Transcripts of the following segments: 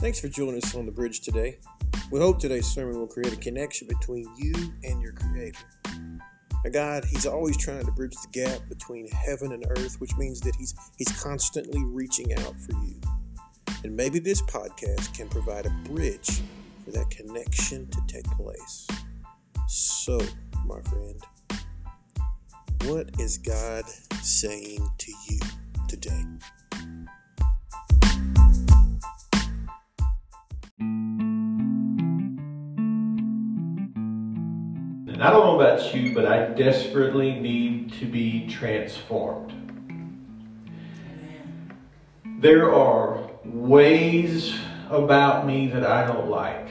Thanks for joining us on the bridge today. We hope today's sermon will create a connection between you and your Creator. Now, God, He's always trying to bridge the gap between heaven and earth, which means that He's He's constantly reaching out for you. And maybe this podcast can provide a bridge for that connection to take place. So, my friend, what is God saying to you today? I don't know about you, but I desperately need to be transformed. There are ways about me that I don't like.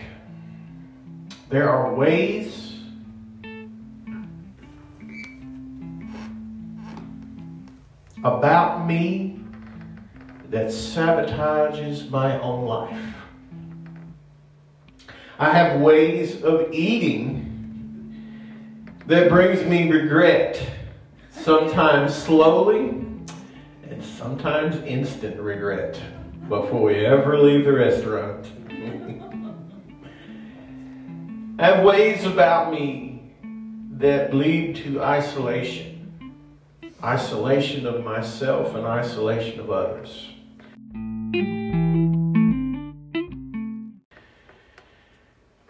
There are ways about me that sabotages my own life. I have ways of eating that brings me regret, sometimes slowly and sometimes instant regret before we ever leave the restaurant. I have ways about me that lead to isolation isolation of myself and isolation of others.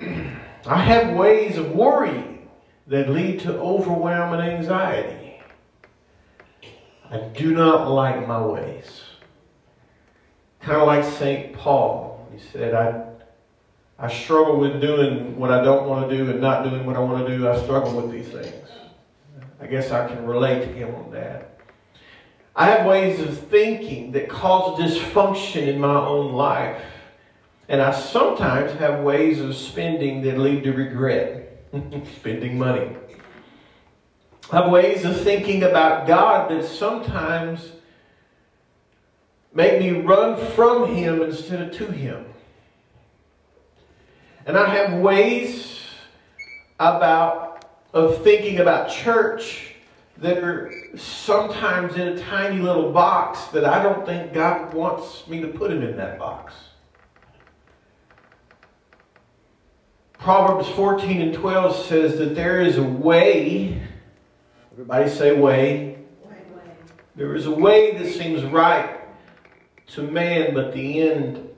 I have ways of worrying that lead to overwhelm and anxiety. I do not like my ways. Kind of like St. Paul. He said, I, I struggle with doing what I don't want to do and not doing what I want to do. I struggle with these things. I guess I can relate to him on that. I have ways of thinking that cause dysfunction in my own life. And I sometimes have ways of spending that lead to regret. spending money. Have ways of thinking about God that sometimes make me run from Him instead of to Him. And I have ways about of thinking about church that are sometimes in a tiny little box that I don't think God wants me to put him in that box. Proverbs 14 and 12 says that there is a way, everybody say way. There is a way that seems right to man, but the end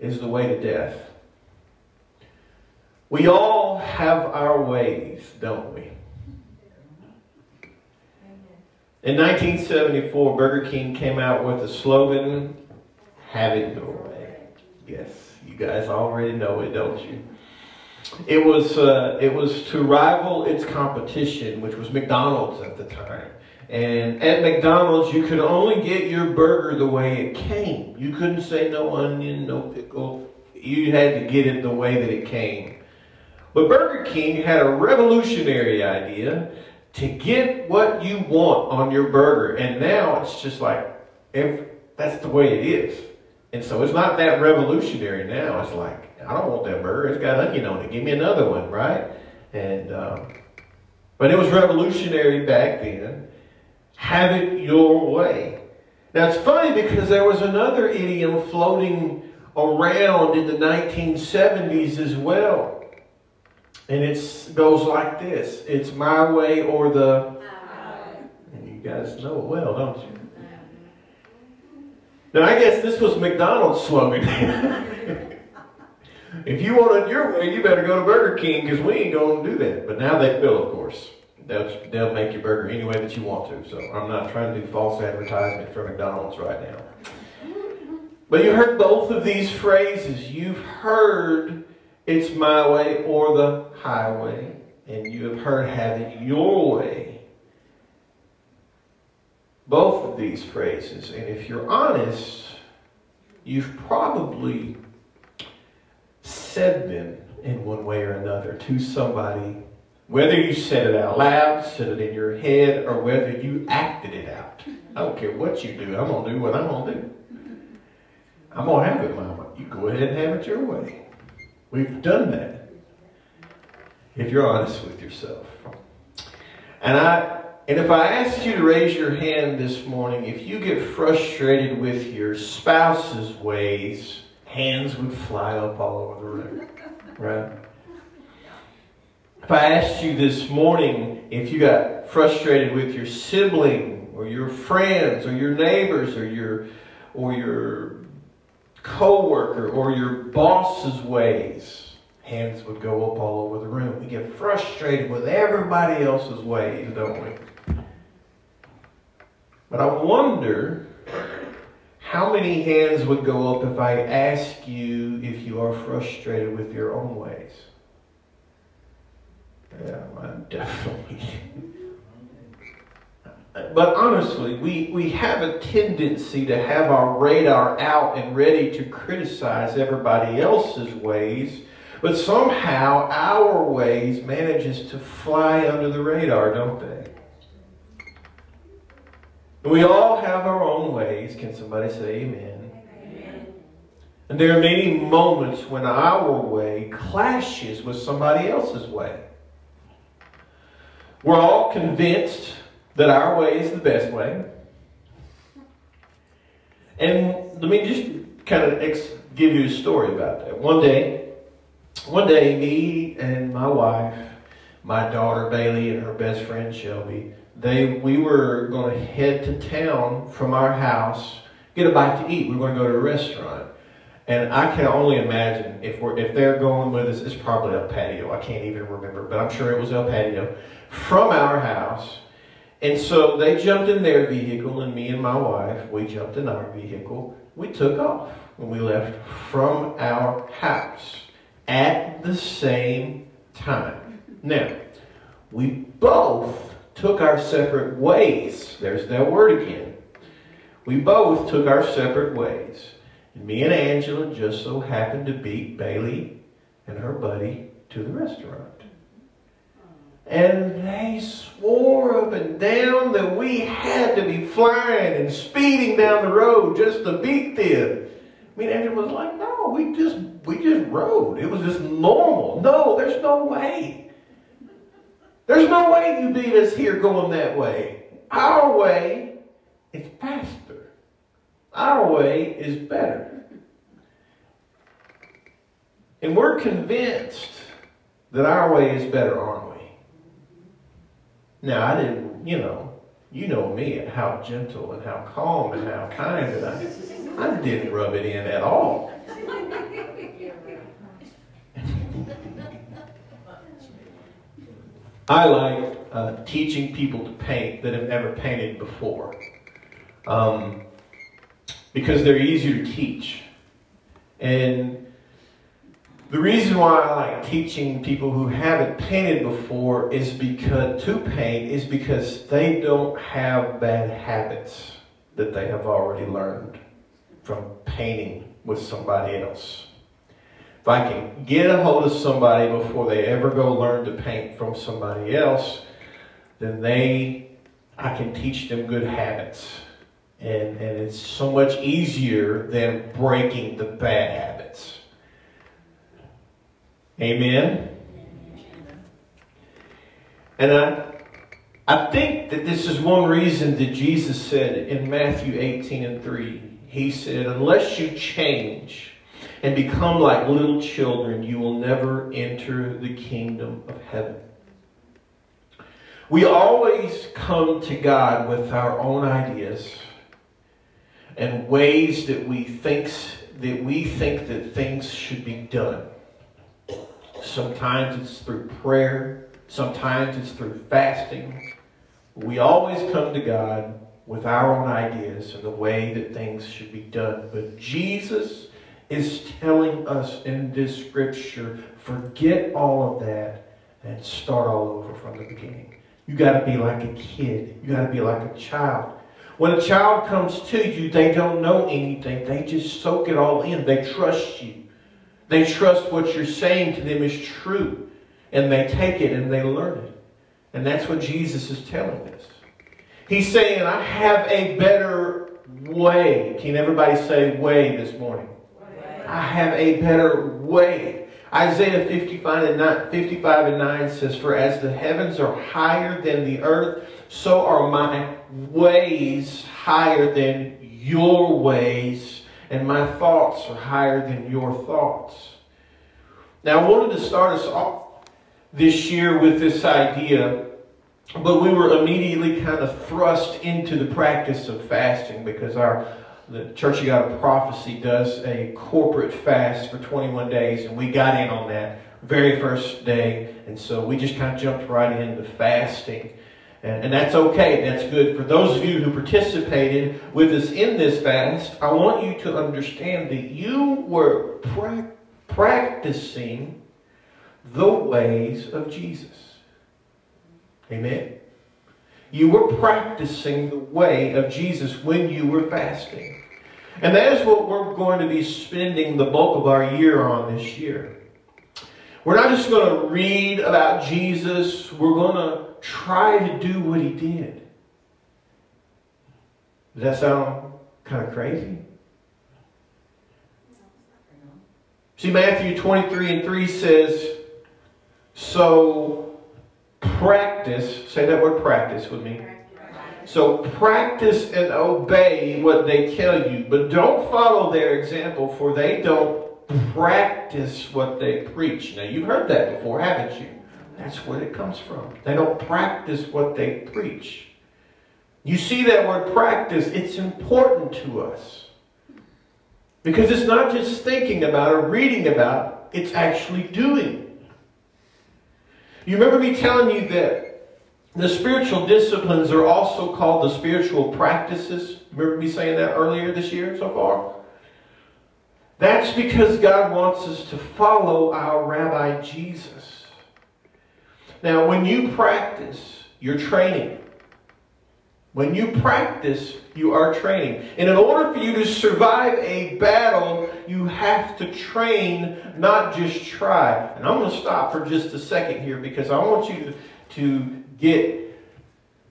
is the way to death. We all have our ways, don't we? In 1974, Burger King came out with the slogan, Have it your way. Yes, you guys already know it, don't you? It was, uh, it was to rival its competition, which was McDonald's at the time. And at McDonald's, you could only get your burger the way it came. You couldn't say no onion, no pickle. You had to get it the way that it came. But Burger King had a revolutionary idea to get what you want on your burger. And now it's just like, if that's the way it is. And so it's not that revolutionary now. It's like, I don't want that burger. It's got onion on it. Give me another one, right? And, um, but it was revolutionary back then. Have it your way. Now it's funny because there was another idiom floating around in the 1970s as well. And it goes like this it's my way or the. And you guys know it well, don't you? Now, I guess this was McDonald's slogan. if you want it your way, you better go to Burger King because we ain't going to do that. But now they will, of course. They'll, they'll make your burger any way that you want to. So I'm not trying to do false advertisement for McDonald's right now. But you heard both of these phrases. You've heard it's my way or the highway, and you have heard have it your way. Both of these phrases, and if you're honest, you've probably said them in one way or another to somebody, whether you said it out loud, said it in your head, or whether you acted it out. I don't care what you do, I'm going to do what I'm going to do. I'm going to have it, Mama. You go ahead and have it your way. We've done that. If you're honest with yourself. And I and if I asked you to raise your hand this morning, if you get frustrated with your spouse's ways, hands would fly up all over the room, right? If I asked you this morning if you got frustrated with your sibling or your friends or your neighbors or your or your coworker or your boss's ways, hands would go up all over the room. We get frustrated with everybody else's ways, don't we? But I wonder how many hands would go up if I ask you if you are frustrated with your own ways? Yeah, I'm definitely. But honestly, we, we have a tendency to have our radar out and ready to criticize everybody else's ways, but somehow our ways manages to fly under the radar, don't they? We all have our own ways. Can somebody say amen? amen? And there are many moments when our way clashes with somebody else's way. We're all convinced that our way is the best way. And let me just kind of ex- give you a story about that. One day, one day, me and my wife, my daughter Bailey, and her best friend Shelby, they we were going to head to town from our house, get a bite to eat. We were going to go to a restaurant. And I can only imagine if we're if they're going with us, it's probably El Patio. I can't even remember, but I'm sure it was El Patio from our house. And so they jumped in their vehicle, and me and my wife, we jumped in our vehicle. We took off when we left from our house at the same time. Now, we both took our separate ways. There's that word again. We both took our separate ways. And me and Angela just so happened to beat Bailey and her buddy to the restaurant. And they swore up and down that we had to be flying and speeding down the road just to beat them. I mean, Angela was like, no, we just we just rode. It was just normal. No, there's no way. There's no way you beat us here going that way. Our way is faster. Our way is better. And we're convinced that our way is better, aren't we? Now, I didn't, you know, you know me and how gentle and how calm and how kind and I, I didn't rub it in at all. I like uh, teaching people to paint that have never painted before. Um, because they're easier to teach. And the reason why I like teaching people who haven't painted before is because to paint is because they don't have bad habits that they have already learned from painting with somebody else. If I can get a hold of somebody before they ever go learn to paint from somebody else, then they I can teach them good habits and, and it's so much easier than breaking the bad habits. Amen? And I, I think that this is one reason that Jesus said in Matthew 18 and 3, He said, Unless you change and become like little children, you will never enter the kingdom of heaven. We always come to God with our own ideas and ways that we think that we think that things should be done. Sometimes it's through prayer, sometimes it's through fasting. We always come to God with our own ideas and the way that things should be done. But Jesus is telling us in this scripture, forget all of that and start all over from the beginning. You got to be like a kid. You got to be like a child. When a child comes to you, they don't know anything. They just soak it all in. They trust you. They trust what you're saying to them is true. And they take it and they learn it. And that's what Jesus is telling us. He's saying, I have a better way. Can everybody say way this morning? I have a better way. Isaiah 55 and, 9, 55 and 9 says, For as the heavens are higher than the earth, so are my ways higher than your ways, and my thoughts are higher than your thoughts. Now, I wanted to start us off this year with this idea, but we were immediately kind of thrust into the practice of fasting because our the Church of God of Prophecy does a corporate fast for 21 days, and we got in on that very first day, and so we just kind of jumped right into fasting. And, and that's okay, that's good. For those of you who participated with us in this fast, I want you to understand that you were pra- practicing the ways of Jesus. Amen. You were practicing the way of Jesus when you were fasting. And that is what we're going to be spending the bulk of our year on this year. We're not just going to read about Jesus, we're going to try to do what he did. Does that sound kind of crazy? See, Matthew 23 and 3 says, So practice, say that word practice with me. So practice and obey what they tell you, but don't follow their example, for they don't practice what they preach. Now, you've heard that before, haven't you? That's where it comes from. They don't practice what they preach. You see that word practice, it's important to us. Because it's not just thinking about or reading about, it's actually doing. You remember me telling you that the spiritual disciplines are also called the spiritual practices? Remember me saying that earlier this year so far? That's because God wants us to follow our Rabbi Jesus. Now, when you practice, you're training. When you practice, you are training. And in order for you to survive a battle, you have to train, not just try. And I'm going to stop for just a second here because I want you to, get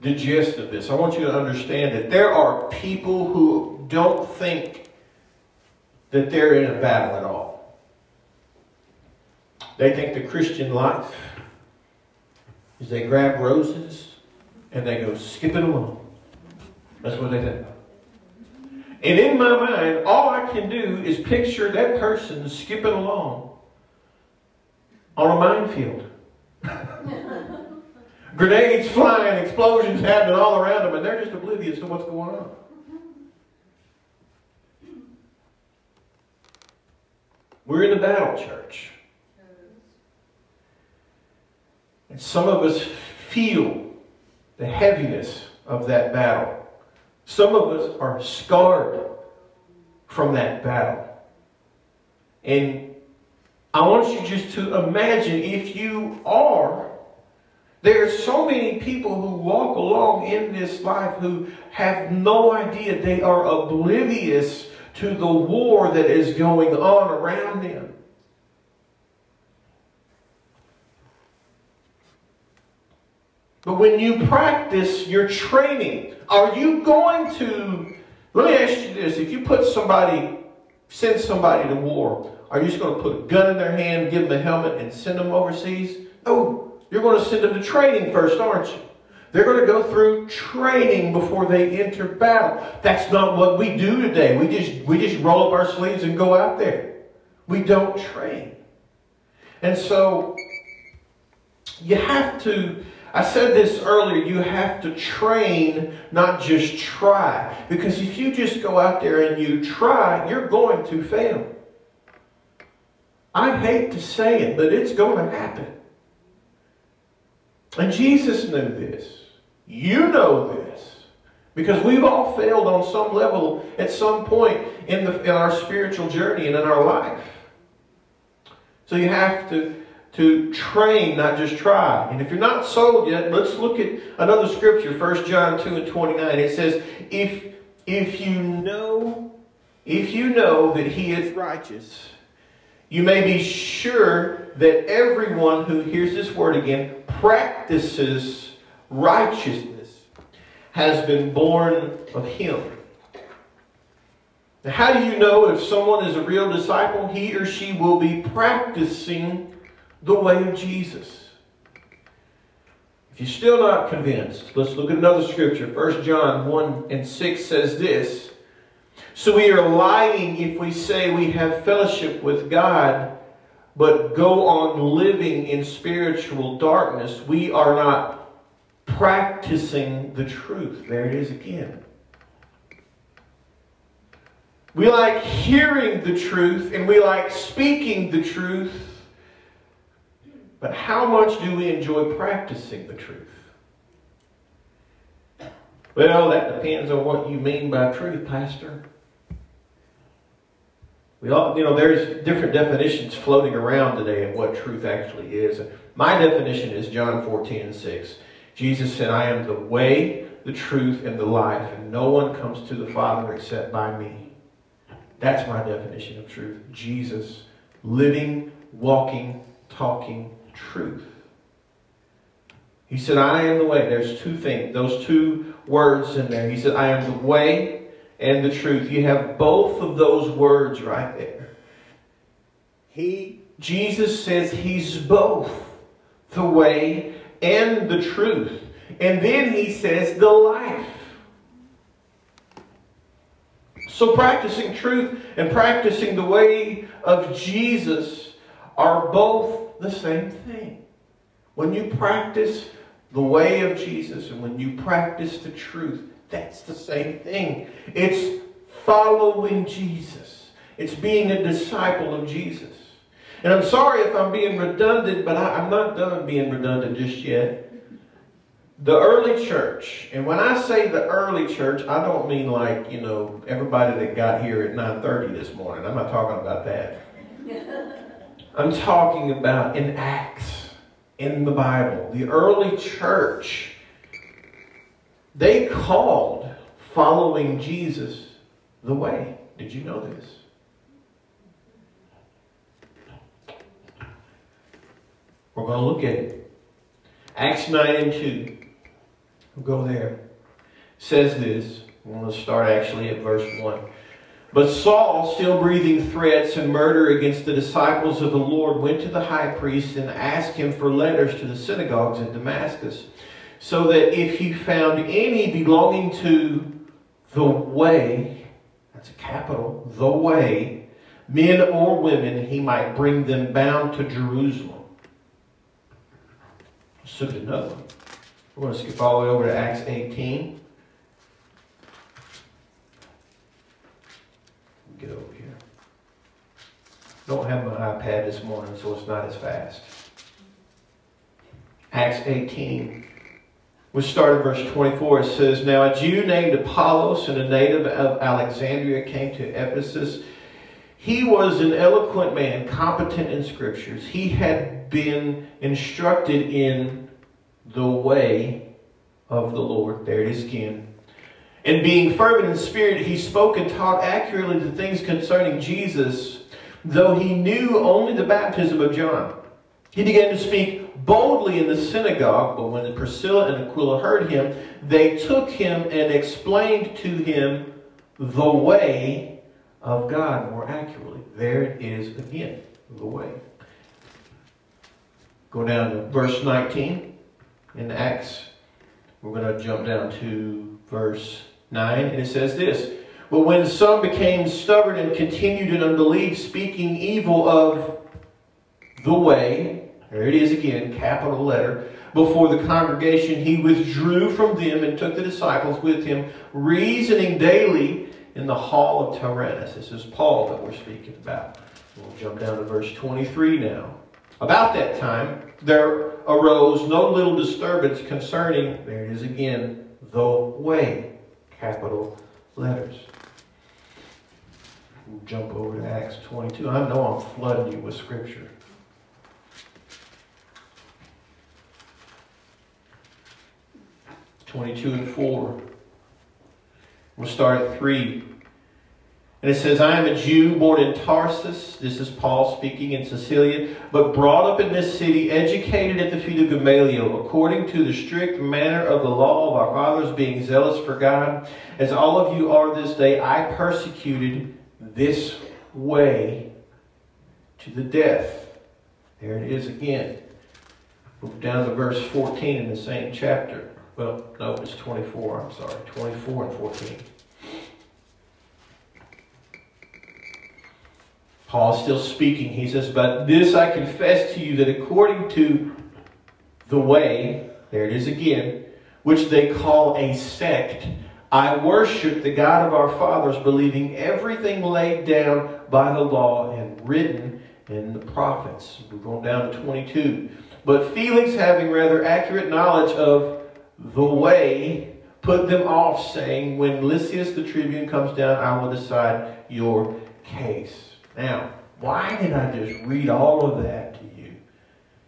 the gist of this. I want you to understand that there are people who don't think that they're in a battle at all. They think the Christian life is they grab roses and they go skipping along. That's what they think. And in my mind, all I can do is picture that person skipping along on a minefield. Grenades flying, explosions happening all around them, and they're just oblivious to what's going on. We're in a battle, church. And some of us feel the heaviness of that battle. Some of us are scarred from that battle. And I want you just to imagine if you are, there are so many people who walk along in this life who have no idea. They are oblivious to the war that is going on around them. But when you practice your training, are you going to, let me ask you this, if you put somebody, send somebody to war, are you just going to put a gun in their hand, give them a helmet, and send them overseas? No, you're going to send them to training first, aren't you? They're going to go through training before they enter battle. That's not what we do today. We just, we just roll up our sleeves and go out there. We don't train. And so you have to, I said this earlier, you have to train, not just try. Because if you just go out there and you try, you're going to fail. I hate to say it, but it's going to happen. And Jesus knew this. You know this. Because we've all failed on some level at some point in, the, in our spiritual journey and in our life. So you have to, to train, not just try. And if you're not sold yet, let's look at another scripture, 1 John 2 and 29. It says, if, if you know, if you know that he is righteous, you may be sure that everyone who hears this word again practices righteousness has been born of him. Now, how do you know if someone is a real disciple? He or she will be practicing the way of Jesus. If you're still not convinced, let's look at another scripture. 1 John 1 and 6 says this So we are lying if we say we have fellowship with God, but go on living in spiritual darkness. We are not practicing the truth. There it is again. We like hearing the truth and we like speaking the truth, but how much do we enjoy practicing the truth? Well, that depends on what you mean by truth, Pastor. We all, you know, there's different definitions floating around today of what truth actually is. My definition is John 14 and 6. Jesus said, I am the way, the truth, and the life, and no one comes to the Father except by me. That's my definition of truth. Jesus, living, walking, talking truth. He said, I am the way. There's two things, those two words in there. He said, I am the way and the truth. You have both of those words right there. He, Jesus says he's both the way and the truth. And then he says the life. So practicing truth and practicing the way of Jesus are both the same thing. When you practice the way of Jesus and when you practice the truth, that's the same thing. It's following Jesus. It's being a disciple of Jesus. And I'm sorry if I'm being redundant, but I, am not done being redundant just yet. The early church, and when I say the early church, I don't mean like, you know, everybody that got here at 9.30 this morning. I'm not talking about that. I'm talking about in Acts, in the Bible. The early church they called following Jesus the way. Did you know this? We're going to look at it. Acts 9 and 2. We'll go there. says this. We're going to start actually at verse 1. But Saul, still breathing threats and murder against the disciples of the Lord, went to the high priest and asked him for letters to the synagogues in Damascus so that if he found any belonging to the way, that's a capital, the way, men or women, he might bring them bound to Jerusalem. So another. We're going to skip all the way over to Acts 18. Get over here. Don't have my iPad this morning, so it's not as fast. Acts 18. We start in verse 24. It says, Now a Jew named Apollos and a native of Alexandria came to Ephesus. He was an eloquent man, competent in scriptures. He had been instructed in the way of the Lord. There it is again. And being fervent in spirit, he spoke and taught accurately the things concerning Jesus, though he knew only the baptism of John. He began to speak boldly in the synagogue, but when Priscilla and Aquila heard him, they took him and explained to him the way of God more accurately. There it is again, the way. Go down to verse 19 in Acts. We're going to jump down to verse 9, and it says this. But when some became stubborn and continued in unbelief, speaking evil of the way, there it is again, capital letter, before the congregation, he withdrew from them and took the disciples with him, reasoning daily in the hall of Tyrannus. This is Paul that we're speaking about. We'll jump down to verse 23 now. About that time, there arose no little disturbance concerning, there it is again, the way, capital letters. We'll jump over to Acts 22. I know I'm flooding you with scripture. 22 and 4. We'll start at 3. And it says, I am a Jew born in Tarsus. This is Paul speaking in Cilicia, but brought up in this city, educated at the feet of Gamaliel, according to the strict manner of the law of our fathers, being zealous for God. As all of you are this day, I persecuted this way to the death. There it is again. Move down to verse 14 in the same chapter. Well, no, it's 24. I'm sorry. 24 and 14. Paul is still speaking. He says, But this I confess to you that according to the way, there it is again, which they call a sect, I worship the God of our fathers, believing everything laid down by the law and written in the prophets. We're going down to 22. But Felix, having rather accurate knowledge of the way, put them off, saying, When Lysias the tribune comes down, I will decide your case. Now, why did I just read all of that to you?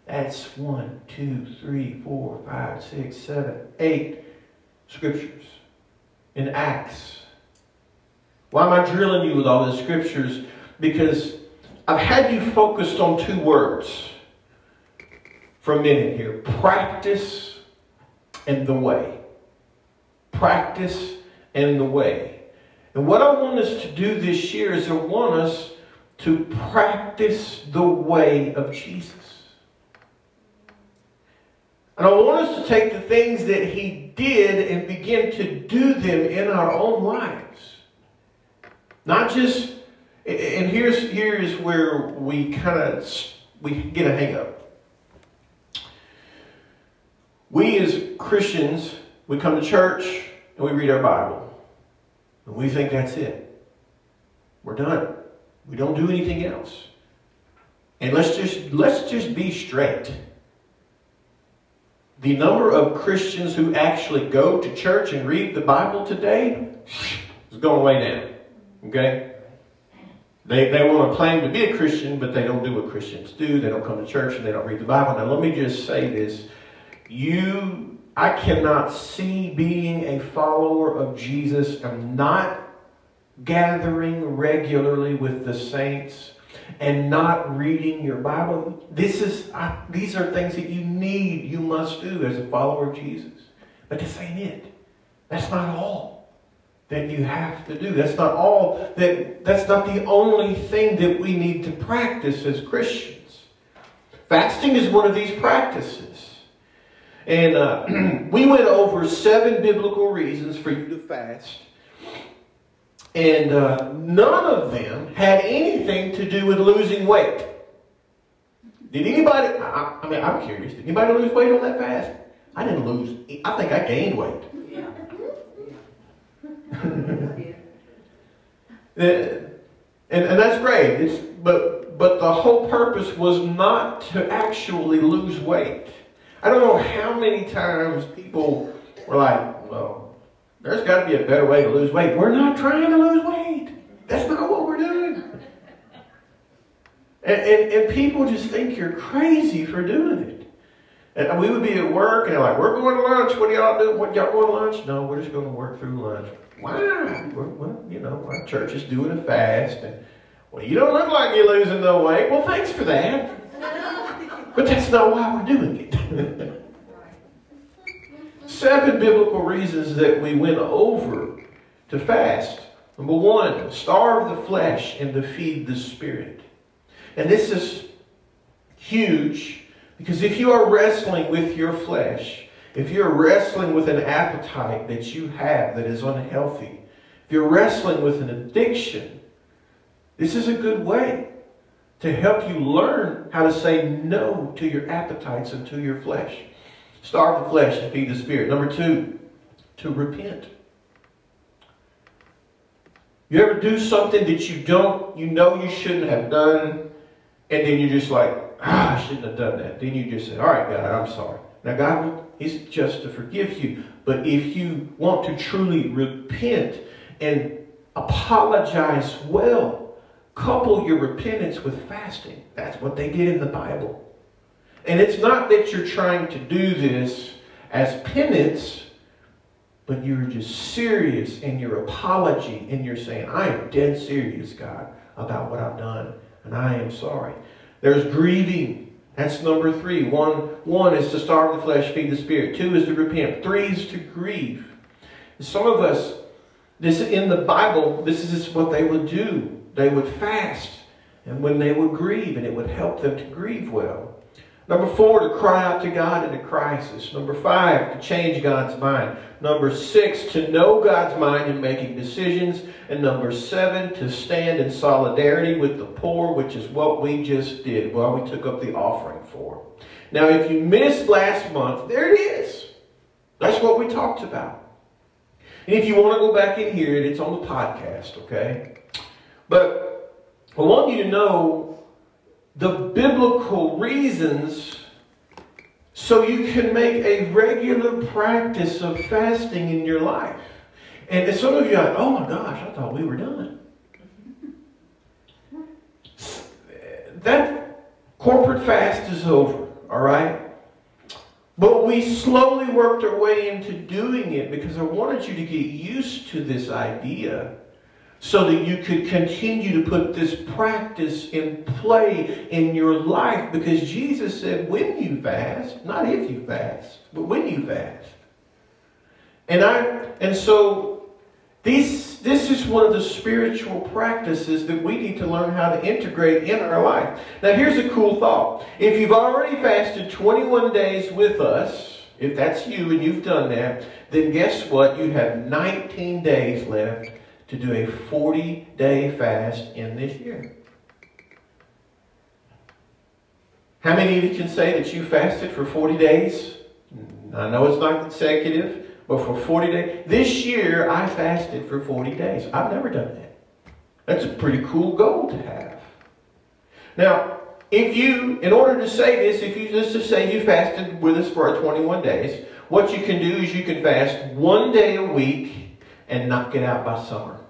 That's one, two, three, four, five, six, seven, eight scriptures in Acts. Why am I drilling you with all the scriptures? Because I've had you focused on two words for a minute here practice and the way. Practice and the way. And what I want us to do this year is I want us to practice the way of Jesus. And I want us to take the things that he did and begin to do them in our own lives. Not just, and here's, here's where we kind of, we get a hang up. We as Christians, we come to church and we read our Bible. And we think that's it. We're done. We don't do anything else. And let's just let's just be straight. The number of Christians who actually go to church and read the Bible today is going way down. Okay? They, they want to claim to be a Christian, but they don't do what Christians do. They don't come to church and they don't read the Bible. Now, let me just say this. You, I cannot see being a follower of Jesus and not gathering regularly with the saints and not reading your Bible. This is I, these are things that you need, you must do as a follower of Jesus. But this ain't it. That's not all that you have to do. That's not all that that's not the only thing that we need to practice as Christians. Fasting is one of these practices. And uh, we went over seven biblical reasons for you to fast. And uh, none of them had anything to do with losing weight. Did anybody, I, I, mean, I'm curious, did anybody lose weight on that fast? I didn't lose, I think I gained weight. Yeah. and, and that's great. It's, but, but the whole purpose was not to actually lose weight. I don't know how many times people were like, well, there's got to be a better way to lose weight. We're not trying to lose weight. That's not what we're doing. And, and, and people just think you're crazy for doing it. And we would be at work and they're like, we're going to lunch. What do y'all do? What y'all going to lunch? No, we're just going to work through lunch. Why? well, you know, our church is doing a fast. And, well, you don't look like you're losing no weight. Well, thanks for that. But that's not why we're doing it. seven biblical reasons that we went over to fast. Number one, starve the flesh and to feed the spirit. And this is huge because if you are wrestling with your flesh, if you're wrestling with an appetite that you have that is unhealthy, if you're wrestling with an addiction, this is a good way to help you learn how to say no to your appetites and to your flesh. Starve the flesh and feed the spirit. Number two, to repent. You ever do something that you don't, you know you shouldn't have done, and then you're just like, ah, I shouldn't have done that. Then you just say, all right, God, I'm sorry. Now, God is just to forgive you. But if you want to truly repent and apologize well, couple your repentance with fasting. That's what they did in the Bible. And it's not that you're trying to do this as penance, but you're just serious in your apology and you're saying, I am dead serious, God, about what I've done, and I am sorry. There's grieving. That's number three. One, one is to starve the flesh, feed the spirit. Two is to repent. Three is to grieve. Some of us, this in the Bible, this is what they would do. They would fast, and when they would grieve, and it would help them to grieve well. Number four, to cry out to God in a crisis. Number five, to change God's mind. Number six, to know God's mind in making decisions. And number seven, to stand in solidarity with the poor, which is what we just did while we took up the offering for. Now, if you missed last month, there it is. That's what we talked about. And if you want to go back and hear it, it's on the podcast, okay? But I want you to know the biblical reasons so you can make a regular practice of fasting in your life. And some of you are like, oh my gosh, I thought we were done. That corporate fast is over, all right? But we slowly worked our way into doing it because I wanted you to get used to this idea so that you could continue to put this practice in play in your life because Jesus said when you fast, not if you fast, but when you fast. And I and so these this is one of the spiritual practices that we need to learn how to integrate in our life. Now, here's a cool thought. If you've already fasted 21 days with us, if that's you and you've done that, then guess what? You have 19 days left to do a 40 day fast in this year. How many of you can say that you fasted for 40 days? I know it's not consecutive. But for 40 days, this year I fasted for 40 days. I've never done that. That's a pretty cool goal to have. Now, if you, in order to say this, if you just to say you fasted with us for 21 days, what you can do is you can fast one day a week and knock it out by summer.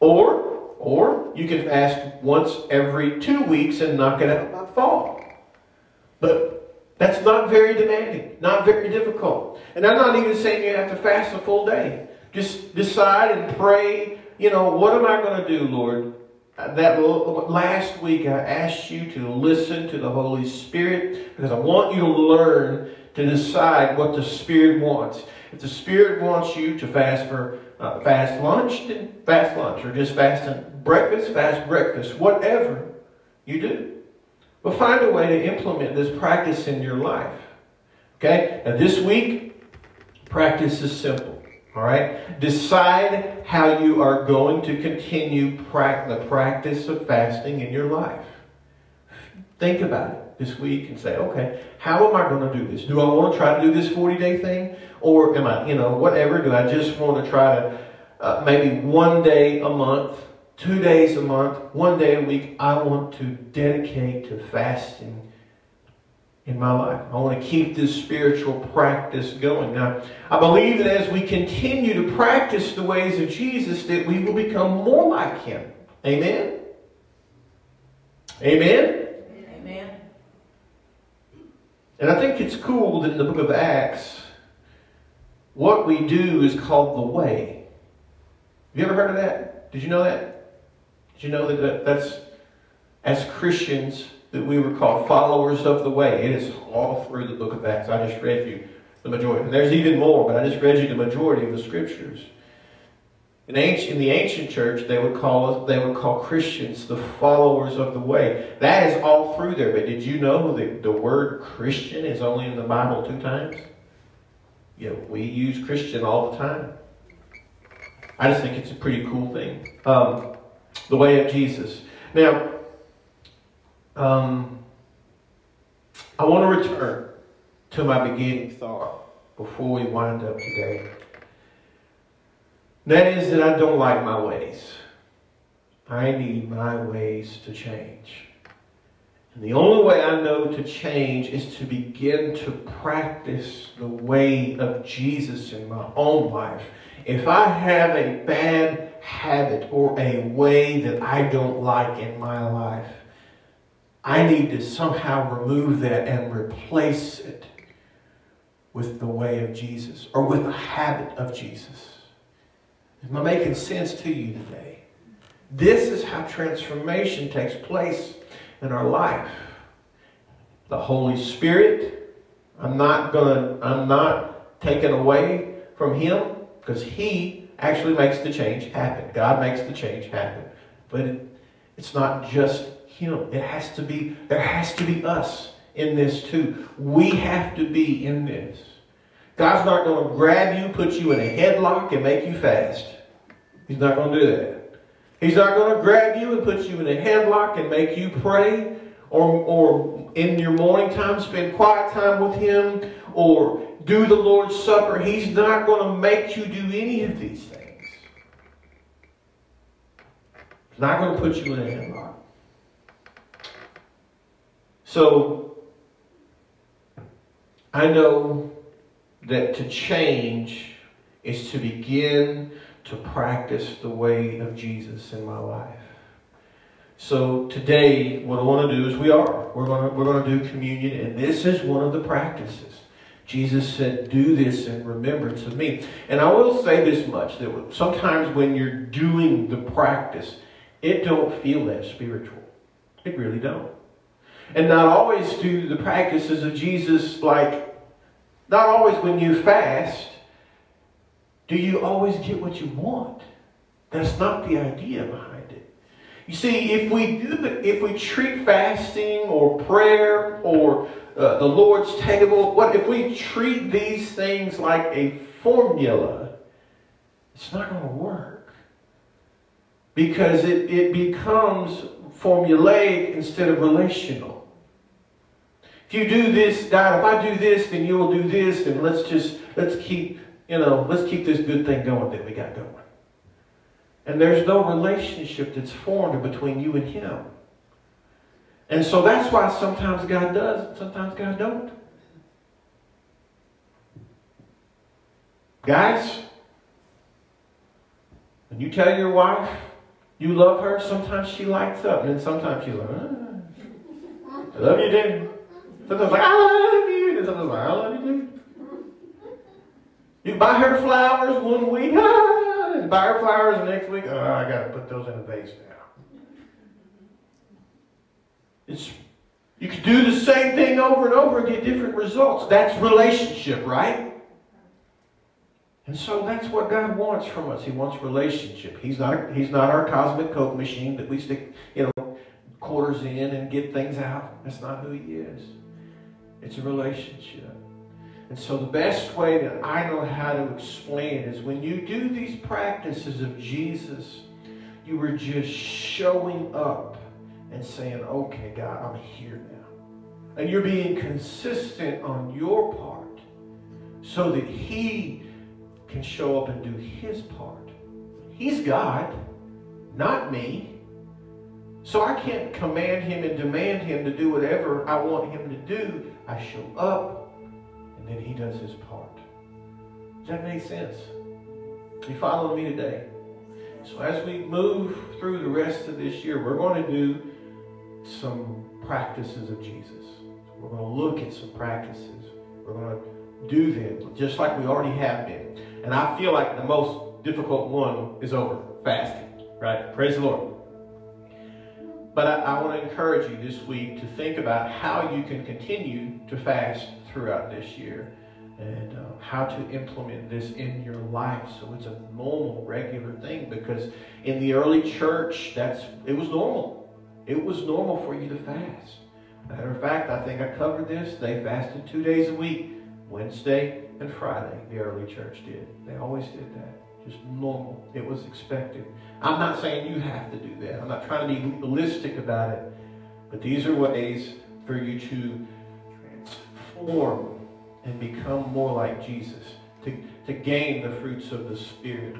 Or, or you can fast once every two weeks and knock it out by fall. But that's not very demanding, not very difficult. And I'm not even saying you have to fast a full day. Just decide and pray, you know, what am I going to do, Lord? That last week I asked you to listen to the Holy Spirit because I want you to learn to decide what the Spirit wants. If the Spirit wants you to fast for uh, fast lunch, then fast lunch, or just fast breakfast, fast breakfast, whatever you do. But find a way to implement this practice in your life. Okay? Now, this week, practice is simple. All right? Decide how you are going to continue the practice of fasting in your life. Think about it this week and say, okay, how am I going to do this? Do I want to try to do this 40 day thing? Or am I, you know, whatever? Do I just want to try to uh, maybe one day a month two days a month, one day a week, I want to dedicate to fasting in my life. I want to keep this spiritual practice going. Now, I believe that as we continue to practice the ways of Jesus, that we will become more like him. Amen? Amen? Amen. And I think it's cool that in the book of Acts, what we do is called the way. Have you ever heard of that? Did you know that? Did you know that that's, as Christians, that we were called followers of the way? It is all through the book of Acts. I just read you the majority. And there's even more, but I just read you the majority of the scriptures. In, ancient, in the ancient church, they would call they would call Christians the followers of the way. That is all through there. But did you know that the word Christian is only in the Bible two times? Yeah, we use Christian all the time. I just think it's a pretty cool thing. Um, the way of Jesus. Now, um, I want to return to my beginning thought before we wind up today. That is that I don't like my ways. I need my ways to change. And the only way I know to change is to begin to practice the way of Jesus in my own life. If I have a bad habit or a way that I don't like in my life, I need to somehow remove that and replace it with the way of Jesus or with the habit of Jesus. Am I making sense to you today? This is how transformation takes place in our life. The Holy Spirit, I'm not going to, I'm not taken away from Him because He actually makes the change happen. God makes the change happen. But it, it's not just him. It has to be, there has to be us in this too. We have to be in this. God's not going to grab you, put you in a headlock, and make you fast. He's not going to do that. He's not going to grab you and put you in a headlock and make you pray or, or in your morning time spend quiet time with Him or do the Lord's Supper. He's not going to make you do any of these things. He's not going to put you in a headlock. So, I know that to change is to begin to practice the way of Jesus in my life. So today, what I want to do is we are. We're going to, we're going to do communion, and this is one of the practices. Jesus said, do this in remembrance of me. And I will say this much, that sometimes when you're doing the practice, it don't feel that spiritual. It really don't. And not always do the practices of Jesus like not always when you fast do you always get what you want. That's not the idea behind it. You see, if we do if we treat fasting or prayer or uh, the Lord's table, what if we treat these things like a formula? It's not going to work because it, it becomes formulaic instead of relational. If you do this, God, if I do this, then you will do this, and let's just, let's keep, you know, let's keep this good thing going that we got going. And there's no relationship that's formed between you and Him. And so that's why sometimes God does, and sometimes God don't. Guys, when you tell your wife you love her, sometimes she lights up, and then sometimes she's like, ah, I love you, Daddy. Sometimes like, I love you. And sometimes like, I love you too. You buy her flowers one week, ah, and buy her flowers the next week, oh, I got to put those in a vase now. It's, you can do the same thing over and over and get different results. That's relationship, right? And so that's what God wants from us. He wants relationship. He's not, he's not our cosmic Coke machine that we stick, you know, quarters in and get things out. That's not who he is. It's a relationship. And so the best way that I know how to explain is when you do these practices of Jesus, you are just showing up and saying, okay, God, I'm here now. And you're being consistent on your part so that He can show up and do His part. He's God, not me. So I can't command Him and demand Him to do whatever I want Him to do. I show up, and then he does his part. Does that make sense? You follow me today? So as we move through the rest of this year, we're going to do some practices of Jesus. We're going to look at some practices. We're going to do them just like we already have been. And I feel like the most difficult one is over, fasting, right? Praise the Lord. But I, I want to encourage you this week to think about how you can continue to fast throughout this year and uh, how to implement this in your life so it's a normal, regular thing. Because in the early church, that's it was normal. It was normal for you to fast. Matter of fact, I think I covered this. They fasted two days a week, Wednesday and Friday. The early church did. They always did that just normal. It was expected. I'm not saying you have to do that. I'm not trying to be legalistic about it. But these are ways for you to transform and become more like Jesus, to, to gain the fruits of the Spirit.